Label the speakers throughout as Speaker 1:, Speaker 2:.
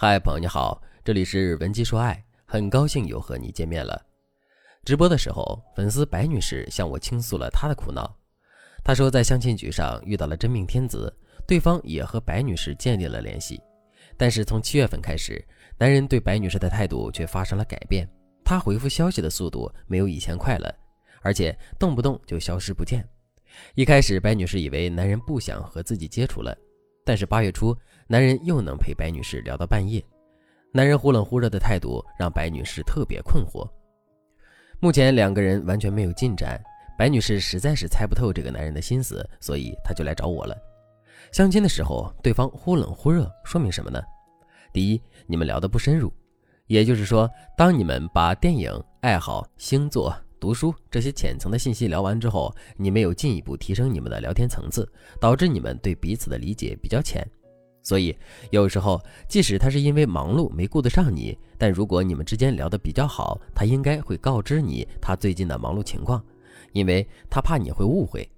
Speaker 1: 嗨，朋友你好，这里是文姬说爱，很高兴又和你见面了。直播的时候，粉丝白女士向我倾诉了她的苦恼。她说，在相亲局上遇到了真命天子，对方也和白女士建立了联系。但是从七月份开始，男人对白女士的态度却发生了改变，他回复消息的速度没有以前快了，而且动不动就消失不见。一开始，白女士以为男人不想和自己接触了。但是八月初，男人又能陪白女士聊到半夜，男人忽冷忽热的态度让白女士特别困惑。目前两个人完全没有进展，白女士实在是猜不透这个男人的心思，所以她就来找我了。相亲的时候，对方忽冷忽热，说明什么呢？第一，你们聊得不深入，也就是说，当你们把电影、爱好、星座。读书这些浅层的信息聊完之后，你没有进一步提升你们的聊天层次，导致你们对彼此的理解比较浅。所以有时候，即使他是因为忙碌没顾得上你，但如果你们之间聊得比较好，他应该会告知你他最近的忙碌情况，因为他怕你会误会。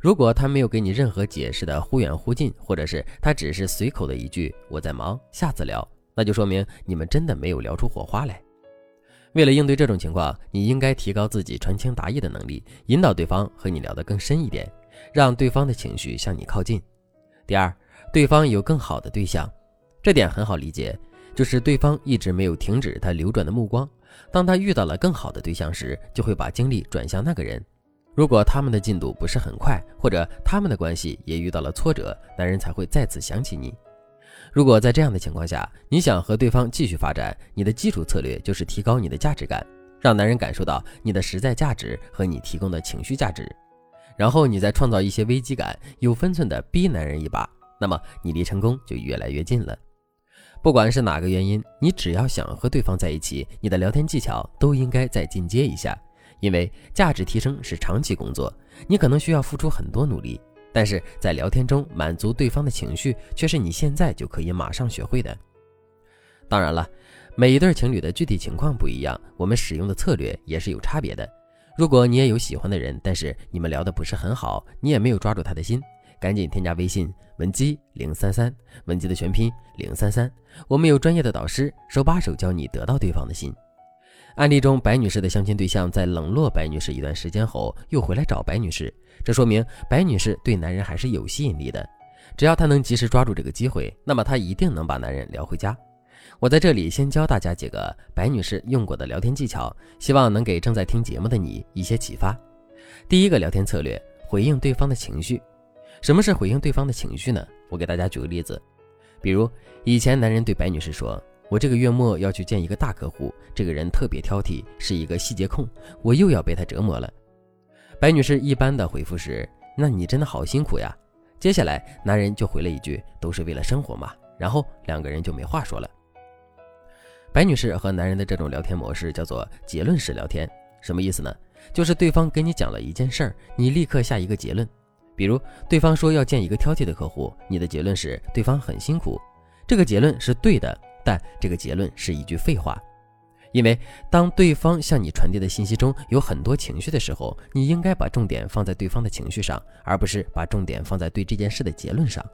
Speaker 1: 如果他没有给你任何解释的忽远忽近，或者是他只是随口的一句“我在忙，下次聊”，那就说明你们真的没有聊出火花来。为了应对这种情况，你应该提高自己传情达意的能力，引导对方和你聊得更深一点，让对方的情绪向你靠近。第二，对方有更好的对象，这点很好理解，就是对方一直没有停止他流转的目光，当他遇到了更好的对象时，就会把精力转向那个人。如果他们的进度不是很快，或者他们的关系也遇到了挫折，男人才会再次想起你。如果在这样的情况下，你想和对方继续发展，你的基础策略就是提高你的价值感，让男人感受到你的实在价值和你提供的情绪价值，然后你再创造一些危机感，有分寸的逼男人一把，那么你离成功就越来越近了。不管是哪个原因，你只要想和对方在一起，你的聊天技巧都应该再进阶一下，因为价值提升是长期工作，你可能需要付出很多努力。但是在聊天中满足对方的情绪，却是你现在就可以马上学会的。当然了，每一对情侣的具体情况不一样，我们使用的策略也是有差别的。如果你也有喜欢的人，但是你们聊的不是很好，你也没有抓住他的心，赶紧添加微信文姬零三三，文姬的全拼零三三，我们有专业的导师手把手教你得到对方的心。案例中，白女士的相亲对象在冷落白女士一段时间后，又回来找白女士，这说明白女士对男人还是有吸引力的。只要她能及时抓住这个机会，那么她一定能把男人聊回家。我在这里先教大家几个白女士用过的聊天技巧，希望能给正在听节目的你一些启发。第一个聊天策略：回应对方的情绪。什么是回应对方的情绪呢？我给大家举个例子，比如以前男人对白女士说。我这个月末要去见一个大客户，这个人特别挑剔，是一个细节控，我又要被他折磨了。白女士一般的回复是：“那你真的好辛苦呀。”接下来男人就回了一句：“都是为了生活嘛。”然后两个人就没话说了。白女士和男人的这种聊天模式叫做结论式聊天，什么意思呢？就是对方跟你讲了一件事儿，你立刻下一个结论。比如对方说要见一个挑剔的客户，你的结论是对方很辛苦，这个结论是对的。但这个结论是一句废话，因为当对方向你传递的信息中有很多情绪的时候，你应该把重点放在对方的情绪上，而不是把重点放在对这件事的结论上。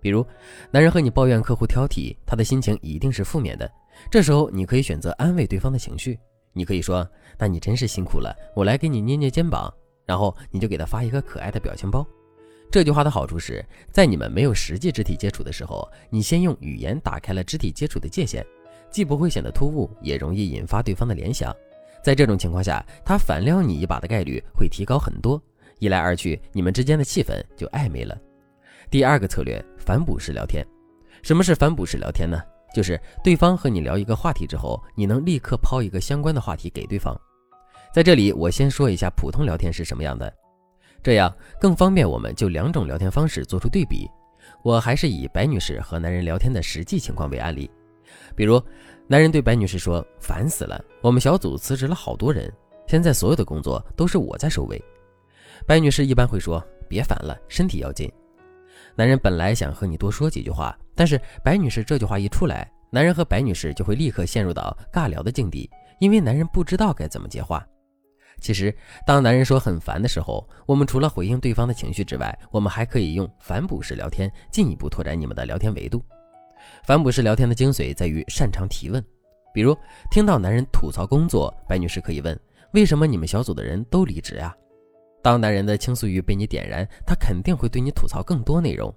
Speaker 1: 比如，男人和你抱怨客户挑剔，他的心情一定是负面的。这时候，你可以选择安慰对方的情绪，你可以说：“那你真是辛苦了，我来给你捏捏肩膀。”然后你就给他发一个可爱的表情包。这句话的好处是在你们没有实际肢体接触的时候，你先用语言打开了肢体接触的界限，既不会显得突兀，也容易引发对方的联想。在这种情况下，他反撩你一把的概率会提高很多。一来二去，你们之间的气氛就暧昧了。第二个策略，反哺式聊天。什么是反哺式聊天呢？就是对方和你聊一个话题之后，你能立刻抛一个相关的话题给对方。在这里，我先说一下普通聊天是什么样的。这样更方便我们就两种聊天方式做出对比。我还是以白女士和男人聊天的实际情况为案例。比如，男人对白女士说：“烦死了，我们小组辞职了好多人，现在所有的工作都是我在收尾。”白女士一般会说：“别烦了，身体要紧。”男人本来想和你多说几句话，但是白女士这句话一出来，男人和白女士就会立刻陷入到尬聊的境地，因为男人不知道该怎么接话。其实，当男人说很烦的时候，我们除了回应对方的情绪之外，我们还可以用反哺式聊天，进一步拓展你们的聊天维度。反哺式聊天的精髓在于擅长提问。比如听到男人吐槽工作，白女士可以问：“为什么你们小组的人都离职呀？”当男人的倾诉欲被你点燃，他肯定会对你吐槽更多内容。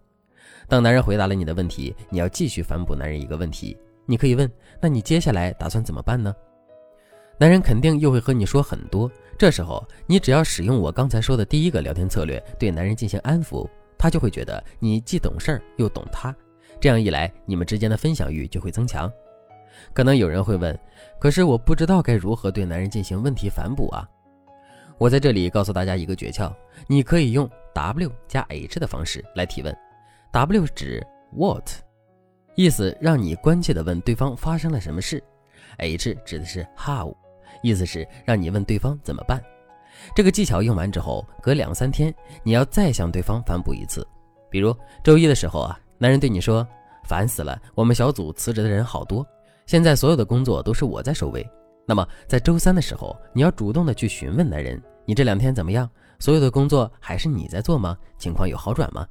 Speaker 1: 当男人回答了你的问题，你要继续反哺男人一个问题。你可以问：“那你接下来打算怎么办呢？”男人肯定又会和你说很多。这时候你只要使用我刚才说的第一个聊天策略，对男人进行安抚，他就会觉得你既懂事儿又懂他。这样一来，你们之间的分享欲就会增强。可能有人会问，可是我不知道该如何对男人进行问题反哺啊！我在这里告诉大家一个诀窍，你可以用 W 加 H 的方式来提问。W 指 What，意思让你关切地问对方发生了什么事；H 指的是 How，意思是让你问对方怎么办。这个技巧用完之后，隔两三天你要再向对方反哺一次。比如周一的时候啊，男人对你说：“烦死了，我们小组辞职的人好多。”现在所有的工作都是我在收尾。那么在周三的时候，你要主动的去询问男人：“你这两天怎么样？所有的工作还是你在做吗？情况有好转吗？”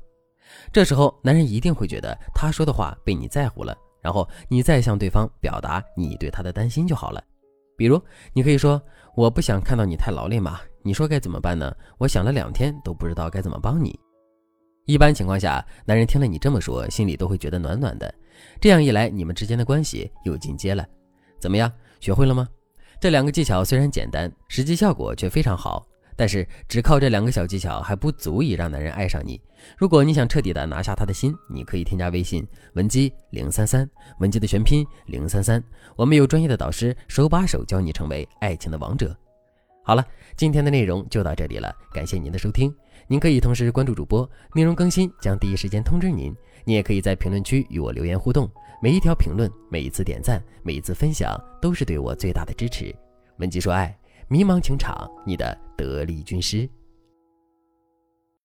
Speaker 1: 这时候，男人一定会觉得他说的话被你在乎了，然后你再向对方表达你对他的担心就好了。比如，你可以说：“我不想看到你太劳累嘛，你说该怎么办呢？我想了两天都不知道该怎么帮你。”一般情况下，男人听了你这么说，心里都会觉得暖暖的。这样一来，你们之间的关系又进阶了。怎么样，学会了吗？这两个技巧虽然简单，实际效果却非常好。但是，只靠这两个小技巧还不足以让男人爱上你。如果你想彻底的拿下他的心，你可以添加微信文姬零三三，文姬的全拼零三三。我们有专业的导师，手把手教你成为爱情的王者。好了，今天的内容就到这里了，感谢您的收听。您可以同时关注主播，内容更新将第一时间通知您。您也可以在评论区与我留言互动，每一条评论、每一次点赞、每一次分享，都是对我最大的支持。文姬说爱，迷茫情场，你的得力军师。